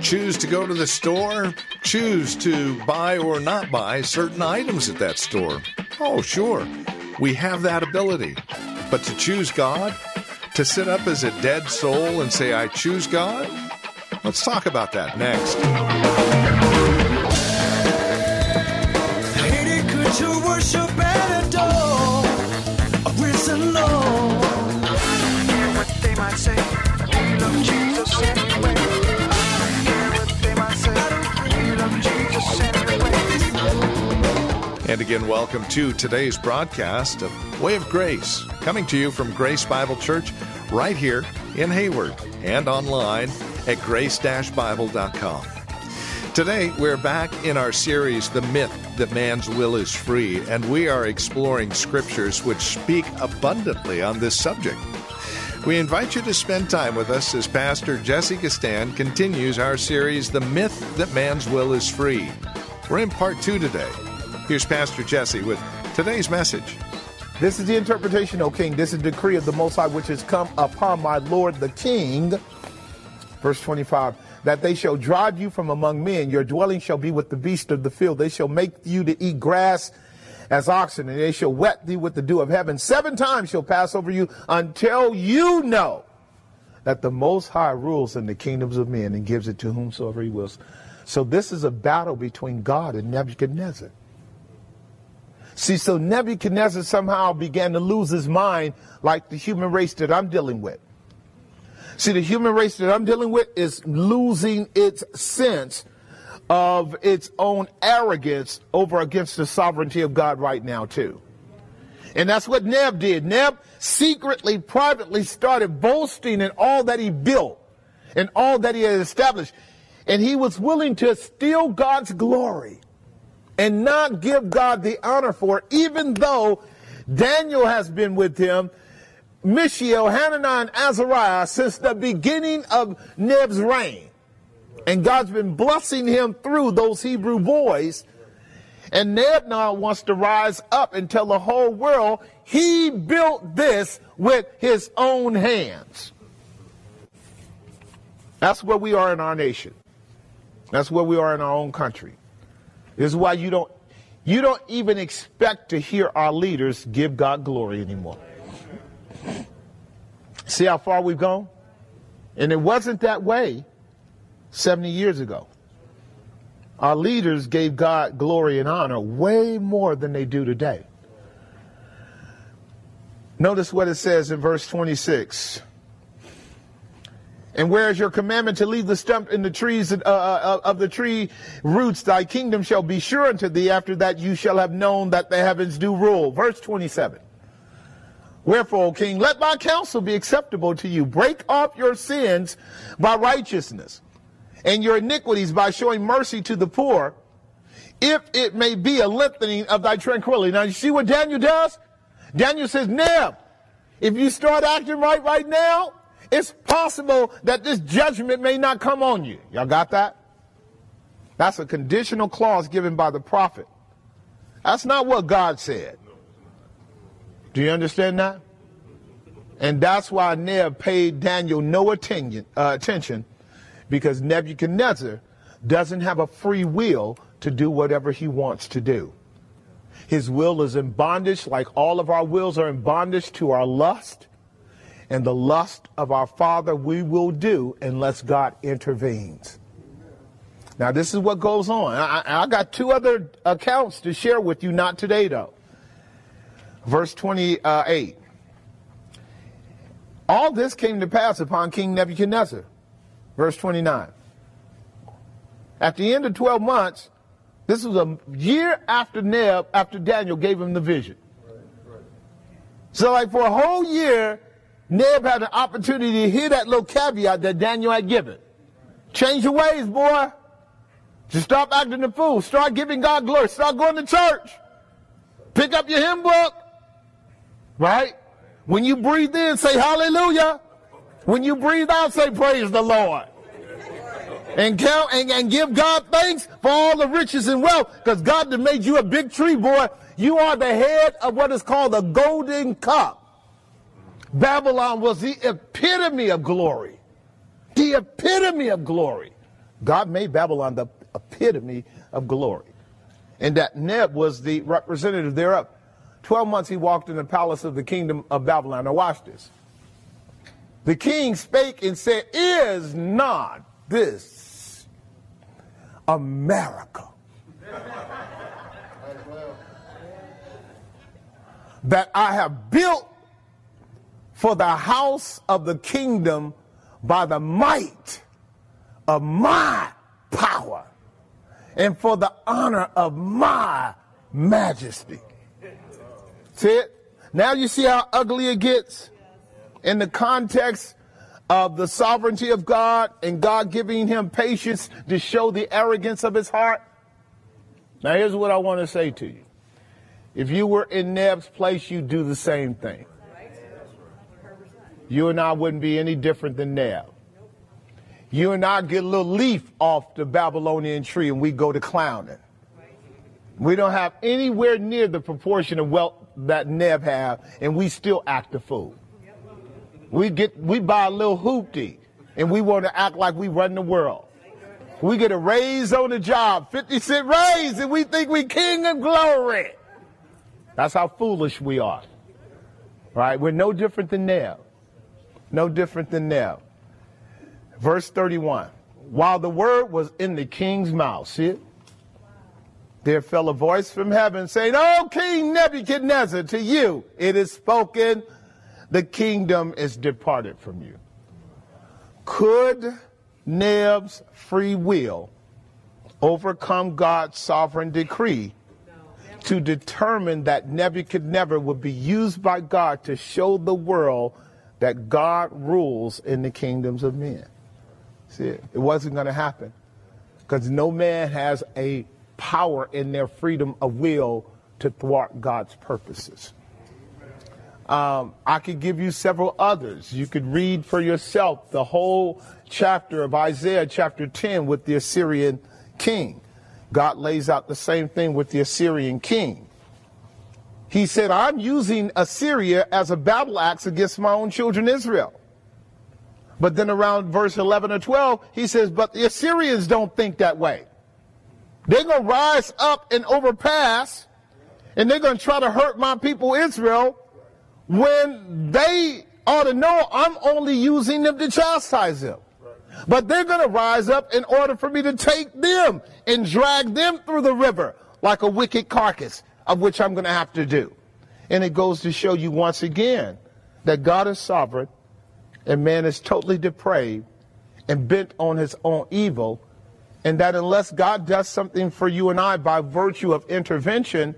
Choose to go to the store? Choose to buy or not buy certain items at that store? Oh, sure. We have that ability. But to choose God? To sit up as a dead soul and say, I choose God? Let's talk about that next. And welcome to today's broadcast of Way of Grace, coming to you from Grace Bible Church right here in Hayward and online at grace-bible.com. Today, we're back in our series, The Myth That Man's Will is Free, and we are exploring scriptures which speak abundantly on this subject. We invite you to spend time with us as Pastor Jesse Gistand continues our series, The Myth That Man's Will is Free. We're in part two today. Here's Pastor Jesse with today's message. This is the interpretation, O king. This is the decree of the Most High which has come upon my Lord the King. Verse 25 that they shall drive you from among men. Your dwelling shall be with the beasts of the field. They shall make you to eat grass as oxen, and they shall wet thee with the dew of heaven. Seven times shall pass over you until you know that the Most High rules in the kingdoms of men and gives it to whomsoever he wills. So this is a battle between God and Nebuchadnezzar. See, so Nebuchadnezzar somehow began to lose his mind like the human race that I'm dealing with. See, the human race that I'm dealing with is losing its sense of its own arrogance over against the sovereignty of God right now, too. And that's what Neb did. Neb secretly, privately started boasting in all that he built and all that he had established. And he was willing to steal God's glory and not give God the honor for it, even though Daniel has been with him, Mishael, Hananiah, and Azariah since the beginning of Neb's reign. And God's been blessing him through those Hebrew boys. And Neb now wants to rise up and tell the whole world he built this with his own hands. That's where we are in our nation. That's where we are in our own country. This is why you don't you don't even expect to hear our leaders give God glory anymore. See how far we've gone? And it wasn't that way 70 years ago. Our leaders gave God glory and honor way more than they do today. Notice what it says in verse 26. And where is your commandment to leave the stump in the trees uh, uh, of the tree roots? Thy kingdom shall be sure unto thee. After that you shall have known that the heavens do rule. Verse 27. Wherefore, O king, let my counsel be acceptable to you. Break off your sins by righteousness and your iniquities by showing mercy to the poor, if it may be a lengthening of thy tranquility. Now, you see what Daniel does? Daniel says, Neb, if you start acting right right now, it's possible that this judgment may not come on you. Y'all got that? That's a conditional clause given by the prophet. That's not what God said. Do you understand that? And that's why Neb paid Daniel no attention, uh, attention because Nebuchadnezzar doesn't have a free will to do whatever he wants to do. His will is in bondage, like all of our wills are in bondage to our lust. And the lust of our Father we will do unless God intervenes. Now, this is what goes on. I, I got two other accounts to share with you, not today, though. Verse 28. All this came to pass upon King Nebuchadnezzar. Verse 29. At the end of 12 months, this was a year after Neb, after Daniel gave him the vision. So, like for a whole year, Neb had an opportunity to hear that little caveat that Daniel had given. Change your ways, boy. Just stop acting the fool. Start giving God glory. Start going to church. Pick up your hymn book. Right? When you breathe in, say hallelujah. When you breathe out, say praise the Lord. And count and, and give God thanks for all the riches and wealth. Because God made you a big tree, boy. You are the head of what is called the golden cup. Babylon was the epitome of glory. The epitome of glory. God made Babylon the epitome of glory. And that Neb was the representative thereof. Twelve months he walked in the palace of the kingdom of Babylon. Now watch this. The king spake and said, Is not this America? that I have built for the house of the kingdom by the might of my power and for the honor of my majesty. See it? Now you see how ugly it gets in the context of the sovereignty of God and God giving him patience to show the arrogance of his heart. Now here's what I want to say to you. If you were in Neb's place, you'd do the same thing. You and I wouldn't be any different than Neb. You and I get a little leaf off the Babylonian tree and we go to clowning. We don't have anywhere near the proportion of wealth that Neb have, and we still act a fool. We get we buy a little hoopty, and we want to act like we run the world. We get a raise on the job, 50 cent raise, and we think we king of glory. That's how foolish we are. Right? We're no different than Neb. No different than Neb. Verse 31. While the word was in the king's mouth, see it? There fell a voice from heaven saying, O King Nebuchadnezzar, to you it is spoken, the kingdom is departed from you. Could Neb's free will overcome God's sovereign decree to determine that Nebuchadnezzar would be used by God to show the world that God rules in the kingdoms of men? See, it wasn't going to happen because no man has a power in their freedom of will to thwart God's purposes. Um, I could give you several others. You could read for yourself the whole chapter of Isaiah, chapter 10, with the Assyrian king. God lays out the same thing with the Assyrian king. He said, I'm using Assyria as a battle axe against my own children Israel. But then around verse 11 or 12, he says, But the Assyrians don't think that way. They're going to rise up and overpass, and they're going to try to hurt my people Israel when they ought to know I'm only using them to chastise them. But they're going to rise up in order for me to take them and drag them through the river like a wicked carcass, of which I'm going to have to do. And it goes to show you once again that God is sovereign and man is totally depraved and bent on his own evil, and that unless God does something for you and I by virtue of intervention,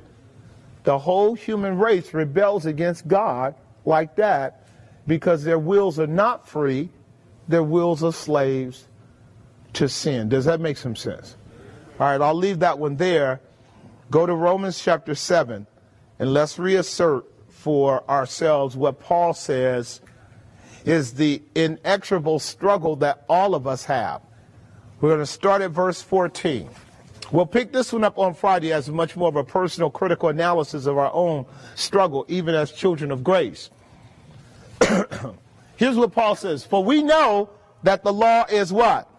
the whole human race rebels against God like that because their wills are not free, their wills are slaves to sin. Does that make some sense? All right, I'll leave that one there. Go to Romans chapter 7, and let's reassert for ourselves what Paul says is the inexorable struggle that all of us have. We're going to start at verse 14. We'll pick this one up on Friday as much more of a personal, critical analysis of our own struggle, even as children of grace. Here's what Paul says For we know that the law is what?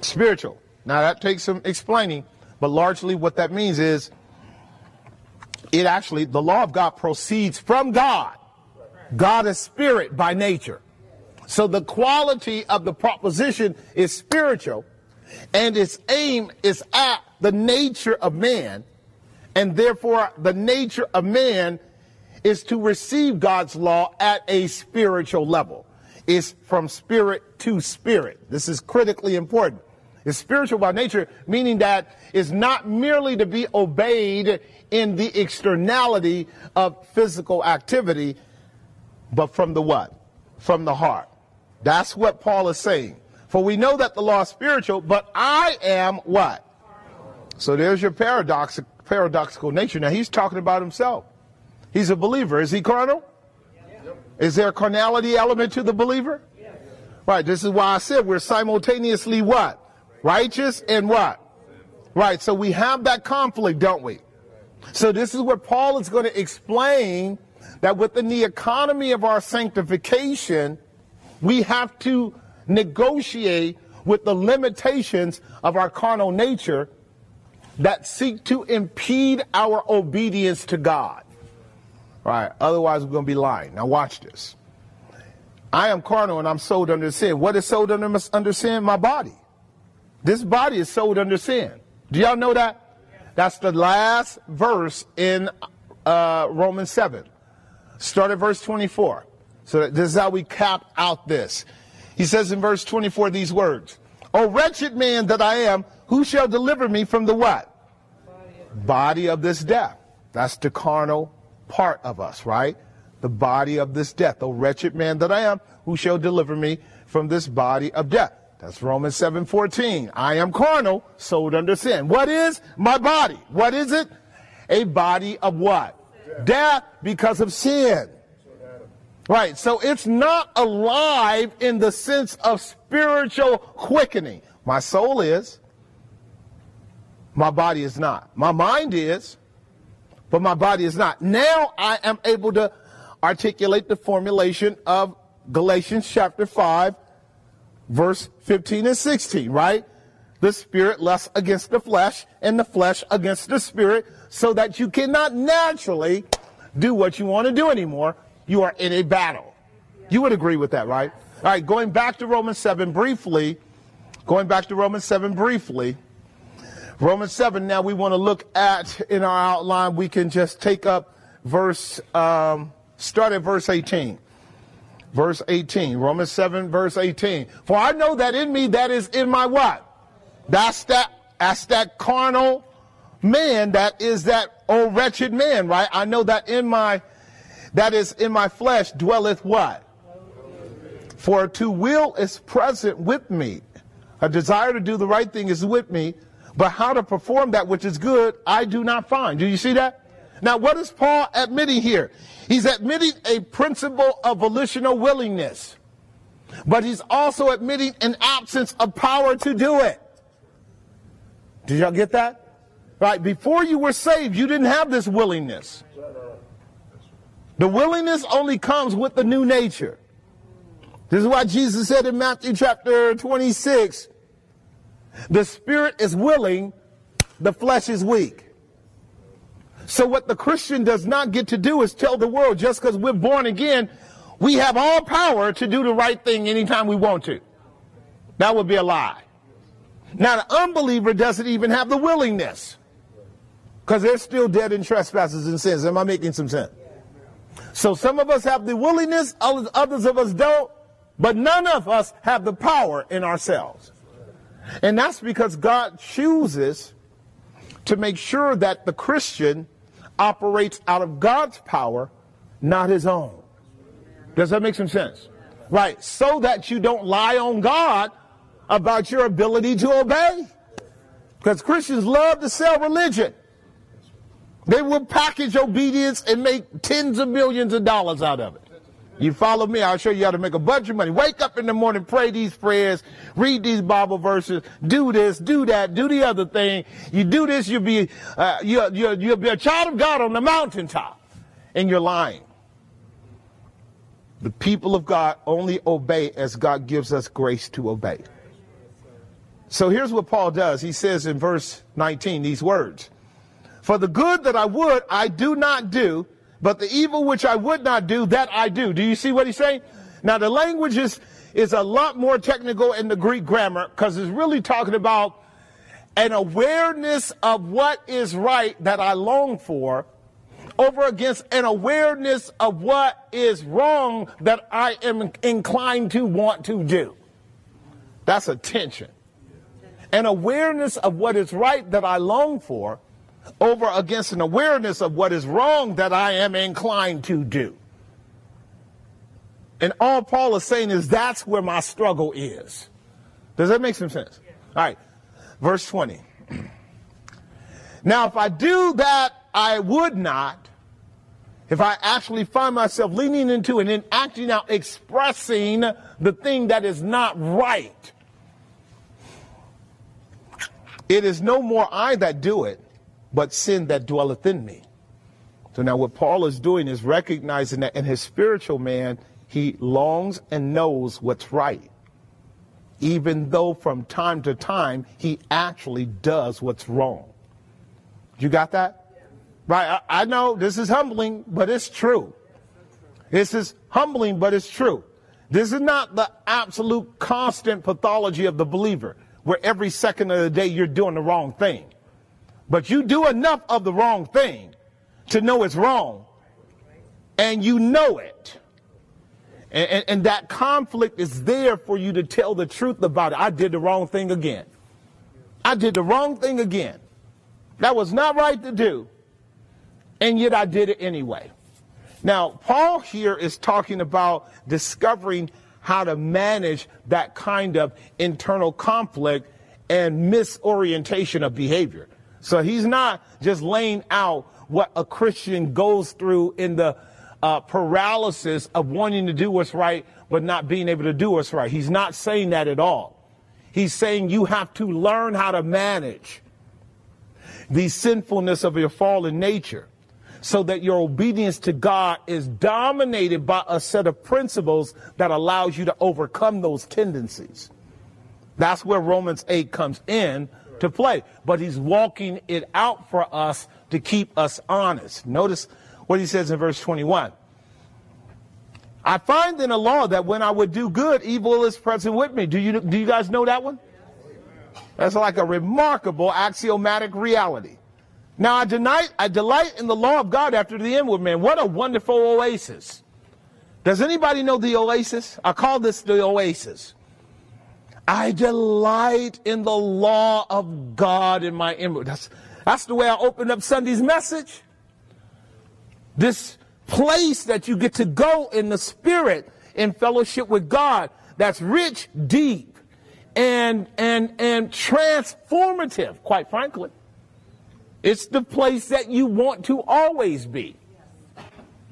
Spiritual. Now, that takes some explaining, but largely what that means is it actually, the law of God proceeds from God. God is spirit by nature. So the quality of the proposition is spiritual and its aim is at the nature of man. And therefore, the nature of man is to receive God's law at a spiritual level. It's from spirit to spirit. This is critically important. It's spiritual by nature, meaning that it's not merely to be obeyed in the externality of physical activity, but from the what? from the heart. That's what Paul is saying. For we know that the law is spiritual, but I am what? So there's your paradox, paradoxical nature. Now he's talking about himself. He's a believer. Is he carnal? Is there a carnality element to the believer? Right. This is why I said we're simultaneously what? Righteous and what? Right. So we have that conflict, don't we? So this is where Paul is going to explain that within the economy of our sanctification, we have to negotiate with the limitations of our carnal nature that seek to impede our obedience to God. Right? Otherwise, we're going to be lying. Now, watch this. I am carnal and I'm sold under sin. What is sold under, under sin? My body. This body is sold under sin. Do y'all know that? That's the last verse in uh, Romans 7. Start at verse 24. So this is how we cap out this. He says in verse 24 these words, O wretched man that I am, who shall deliver me from the what? Body of this death. That's the carnal part of us, right? The body of this death. O wretched man that I am, who shall deliver me from this body of death? That's Romans 7:14. I am carnal, sold under sin. What is my body? What is it? A body of what? Death because of sin. Right. So it's not alive in the sense of spiritual quickening. My soul is. My body is not. My mind is, but my body is not. Now I am able to articulate the formulation of Galatians chapter 5 verse 15 and 16, right? The spirit lusts against the flesh and the flesh against the spirit so that you cannot naturally do what you want to do anymore. You are in a battle. You would agree with that, right? All right, going back to Romans 7 briefly, going back to Romans 7 briefly, Romans 7, now we want to look at in our outline, we can just take up verse, um, start at verse 18 verse 18. Romans 7, verse 18. For I know that in me that is in my what? That's that, that's that carnal man, that is that old wretched man, right? I know that in my, that is in my flesh dwelleth what? For to will is present with me. A desire to do the right thing is with me, but how to perform that which is good, I do not find. Do you see that? Now, what is Paul admitting here? He's admitting a principle of volitional willingness, but he's also admitting an absence of power to do it. Did y'all get that? Right, before you were saved, you didn't have this willingness. The willingness only comes with the new nature. This is why Jesus said in Matthew chapter 26, the spirit is willing, the flesh is weak. So what the Christian does not get to do is tell the world just because we're born again, we have all power to do the right thing anytime we want to. That would be a lie. Now the unbeliever doesn't even have the willingness because they're still dead in trespasses and sins. Am I making some sense? So some of us have the willingness, others of us don't, but none of us have the power in ourselves. And that's because God chooses to make sure that the Christian operates out of God's power, not his own. Does that make some sense? Right. So that you don't lie on God about your ability to obey. Because Christians love to sell religion. They will package obedience and make tens of millions of dollars out of it. You follow me, I'll show you how to make a bunch of money. Wake up in the morning, pray these prayers, read these Bible verses, do this, do that, do the other thing. You do this, you'll be, uh, you'll, you'll, you'll be a child of God on the mountaintop. And you're lying. The people of God only obey as God gives us grace to obey. So here's what Paul does. He says in verse 19 these words For the good that I would, I do not do but the evil which I would not do, that I do. Do you see what he's saying? Now the language is, is a lot more technical in the Greek grammar because it's really talking about an awareness of what is right that I long for over against an awareness of what is wrong that I am inclined to want to do. That's a tension. An awareness of what is right that I long for over against an awareness of what is wrong that I am inclined to do. And all Paul is saying is that's where my struggle is. Does that make some sense? All right. Verse 20. Now, if I do that, I would not. If I actually find myself leaning into and then acting out, expressing the thing that is not right, it is no more I that do it, but sin that dwelleth in me. So now what Paul is doing is recognizing that in his spiritual man, he longs and knows what's right. Even though from time to time he actually does what's wrong. You got that? Right. I, I know this is humbling, but it's true. This is humbling, but it's true. This is not the absolute constant pathology of the believer, where every second of the day you're doing the wrong thing. But you do enough of the wrong thing to know it's wrong, and you know it. And, and, and, that conflict is there for you to tell the truth about it. I did the wrong thing again. I did the wrong thing again. That was not right to do. And yet I did it anyway. Now, Paul here is talking about discovering how to manage that kind of internal conflict and misorientation of behavior. So he's not just laying out what a Christian goes through in the uh, paralysis of wanting to do what's right, but not being able to do what's right. He's not saying that at all. He's saying you have to learn how to manage the sinfulness of your fallen nature so that your obedience to God is dominated by a set of principles that allows you to overcome those tendencies. That's where Romans 8 comes in to play. But he's walking it out for us to keep us honest. Notice what he says in verse 21. I find in the law that when I would do good, evil is present with me. Do you, do you guys know that one? That's like a remarkable axiomatic reality. Now I delight, I delight in the law of God after the inward man. What a wonderful oasis. Does anybody know the oasis? I call this the oasis. I delight in the law of God in my inward. That's, that's the way I opened up Sunday's message. This place that you get to go in the spirit in fellowship with God that's rich, deep, and and and transformative, quite frankly. It's the place that you want to always be.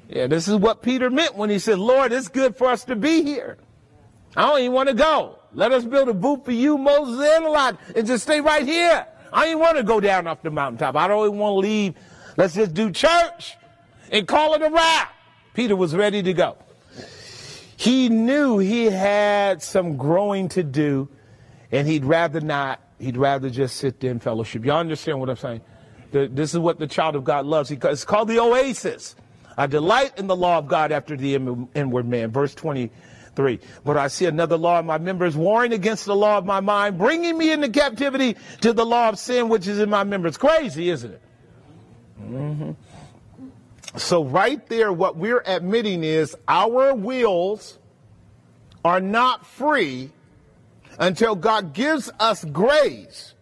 Yeah, this is what Peter meant when he said, Lord, it's good for us to be here. I don't even want to go. Let us build a booth for you, Moses, and Elijah, and just stay right here. I don't even want to go down off the mountaintop. I don't even want to leave. Let's just do church and call it a wrap. Peter was ready to go. He knew he had some growing to do, and he'd rather not. He'd rather just sit there in fellowship. Y'all understand what I'm saying? This is what the child of God loves. It's called the oasis. I delight in the law of God after the inward man. Verse 23. But I see another law in my members warring against the law of my mind, bringing me into captivity to the law of sin which is in my members. Crazy, isn't it? Mm-hmm. So, right there, what we're admitting is our wills are not free until God gives us grace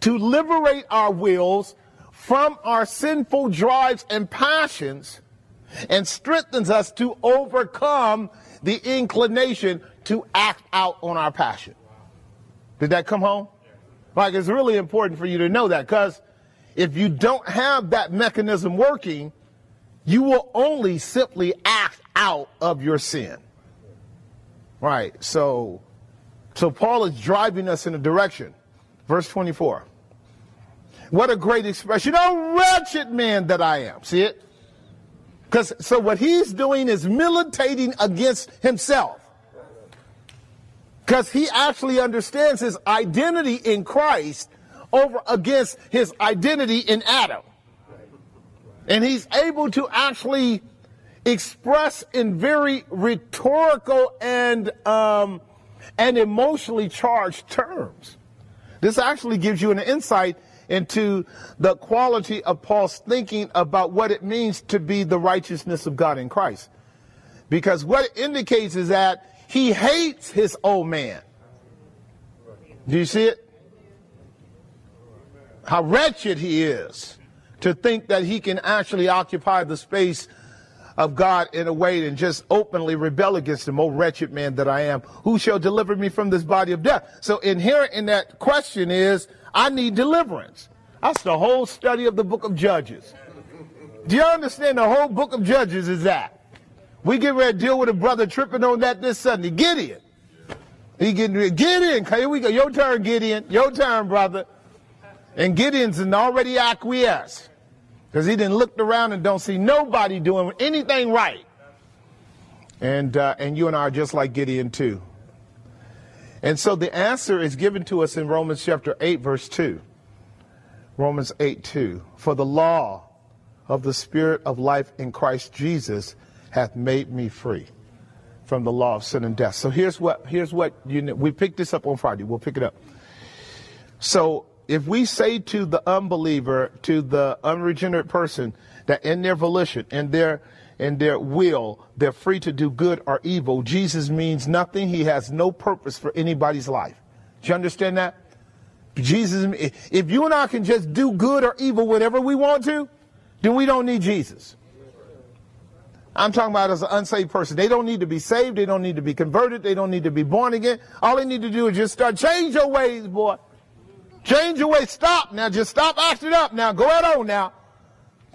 to liberate our wills from our sinful drives and passions and strengthens us to overcome the inclination to act out on our passion. Did that come home? Like, it's really important for you to know that because if you don't have that mechanism working, you will only simply act out of your sin. Right. So, so Paul is driving us in a direction. Verse 24. What a great expression. Oh, wretched man that I am. See it? Because so what he's doing is militating against himself. Because he actually understands his identity in Christ over against his identity in Adam. And he's able to actually express in very rhetorical and um, and emotionally charged terms. This actually gives you an insight into the quality of Paul's thinking about what it means to be the righteousness of God in Christ. Because what it indicates is that he hates his old man. Do you see it? How wretched he is to think that he can actually occupy the space of God in a way and just openly rebel against him. Oh, wretched man that I am, who shall deliver me from this body of death? So inherent in that question is, I need deliverance. That's the whole study of the book of Judges. Do you understand the whole book of Judges is that? We get ready to deal with a brother tripping on that this Sunday. Gideon. He getting ready. Gideon. Here we go. Your turn, Gideon. Your turn, brother. And Gideon's already acquiesced. Because he didn't look around and don't see nobody doing anything right. And, uh, and you and I are just like Gideon too. And so the answer is given to us in Romans chapter 8, verse 2. Romans 8, 2. For the law of the Spirit of life in Christ Jesus hath made me free from the law of sin and death. So here's what, here's what you know, we picked this up on Friday. We'll pick it up. So if we say to the unbeliever, to the unregenerate person, that in their volition, in their in their will, they're free to do good or evil, Jesus means nothing. He has no purpose for anybody's life. Do you understand that? Jesus, if you and I can just do good or evil whatever we want to, then we don't need Jesus. I'm talking about as an unsaved person. They don't need to be saved. They don't need to be converted. They don't need to be born again. All they need to do is just start change your ways, boy. Change your way. Stop now. Just stop acting up now. Go ahead on now.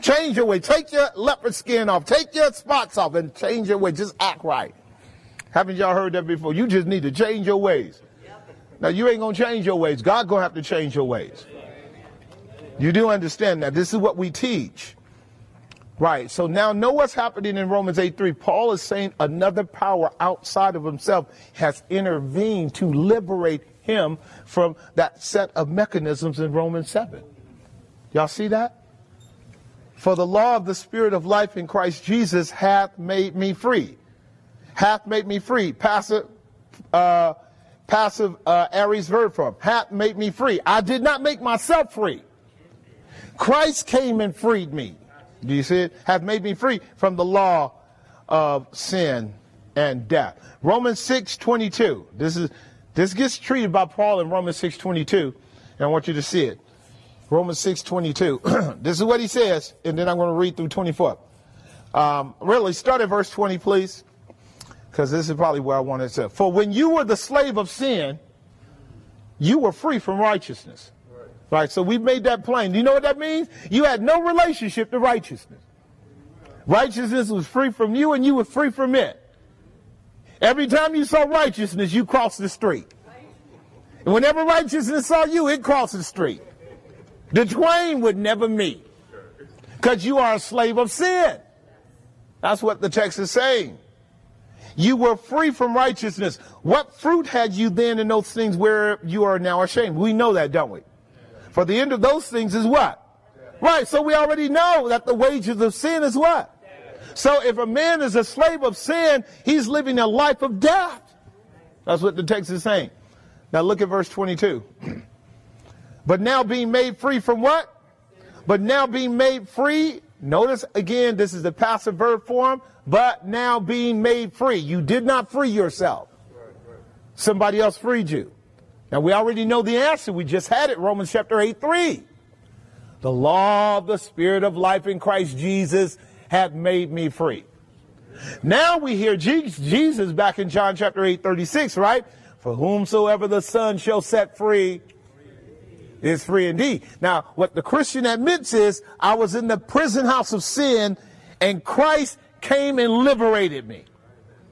Change your way. Take your leopard skin off. Take your spots off and change your way. Just act right. Haven't y'all heard that before? You just need to change your ways. Now you ain't gonna change your ways. God gonna have to change your ways. You do understand that. This is what we teach. Right. So now know what's happening in Romans 8 3. Paul is saying another power outside of himself has intervened to liberate him from that set of mechanisms in Romans 7. Y'all see that? For the law of the Spirit of life in Christ Jesus hath made me free. Hath made me free. Passive, uh, passive uh, aorist verb form. Hath made me free. I did not make myself free. Christ came and freed me. Do you see it? Hath made me free from the law of sin and death. Romans 6 22. This is this gets treated by Paul in Romans 6.22, and I want you to see it. Romans 6.22. this is what he says, and then I'm going to read through 24. Um, really, start at verse 20, please, because this is probably where I want to say. For when you were the slave of sin, you were free from righteousness. Right, so we've made that plain. Do you know what that means? You had no relationship to righteousness. Righteousness was free from you, and you were free from it. Every time you saw righteousness, you crossed the street. And whenever righteousness saw you, it crossed the street. The twain would never meet. Because you are a slave of sin. That's what the text is saying. You were free from righteousness. What fruit had you then in those things where you are now ashamed? We know that, don't we? For the end of those things is what? Right, so we already know that the wages of sin is what? So if a man is a slave of sin, he's living a life of death. That's what the text is saying. Now look at verse 22. but now being made free from what? But now being made free, notice again, this is the passive verb form, but now being made free. You did not free yourself. Somebody else freed you. Now we already know the answer. We just had it, Romans chapter 8, 3. The law of the Spirit of life in Christ Jesus hath made me free. Now we hear Jesus back in John chapter 8, 36, right? For whomsoever the Son shall set free is free indeed. Now, what the Christian admits is, I was in the prison house of sin and Christ came and liberated me.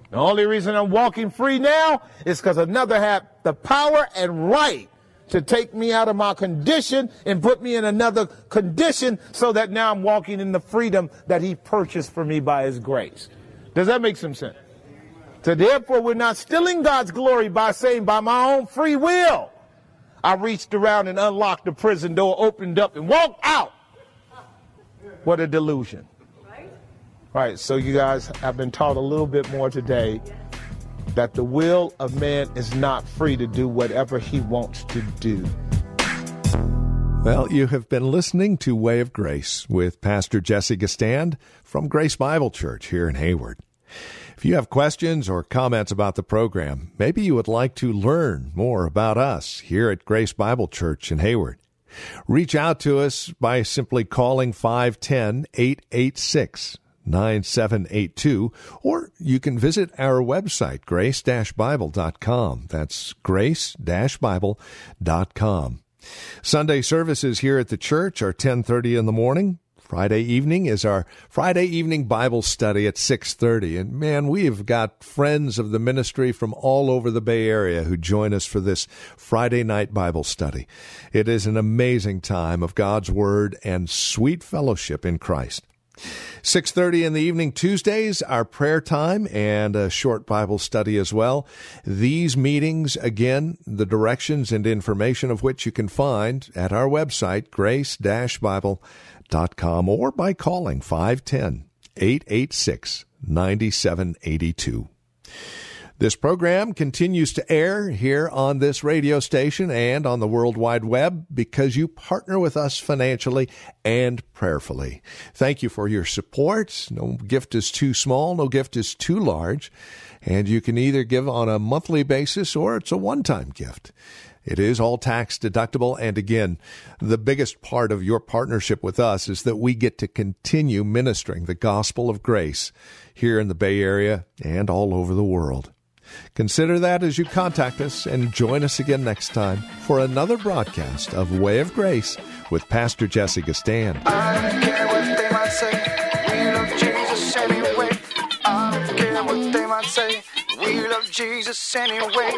The only reason I'm walking free now is because another had the power and right to take me out of my condition and put me in another condition so that now I'm walking in the freedom that he purchased for me by his grace. Does that make some sense? So therefore, we're not stealing God's glory by saying, by my own free will, I reached around and unlocked the prison door, opened up, and walked out. What a delusion. Right, so you guys have been taught a little bit more today that the will of man is not free to do whatever he wants to do. Well, you have been listening to Way of Grace with Pastor Jesse Gistand from Grace Bible Church here in Hayward. If you have questions or comments about the program, maybe you would like to learn more about us here at Grace Bible Church in Hayward. Reach out to us by simply calling 510 886 9782, or you can visit our website, grace-bible.com. That's grace-bible.com. Sunday services here at the church are 10:30 in the morning. Friday evening is our Friday evening Bible study at 6:30 and man we've got friends of the ministry from all over the Bay Area who join us for this Friday night Bible study. It is an amazing time of God's word and sweet fellowship in Christ. 6:30 in the evening Tuesdays our prayer time and a short Bible study as well. These meetings again the directions and information of which you can find at our website grace-bible.com or by calling 510 886 9782. This program continues to air here on this radio station and on the World Wide Web because you partner with us financially and prayerfully. Thank you for your support. No gift is too small, no gift is too large, and you can either give on a monthly basis or it's a one time gift. It is all tax deductible. And again, the biggest part of your partnership with us is that we get to continue ministering the gospel of grace here in the Bay Area and all over the world. Consider that as you contact us and join us again next time for another broadcast of Way of Grace with Pastor Jesse Gistand. I don't care what they might say. We love Jesus anyway. I don't care what they might say. We love Jesus anyway.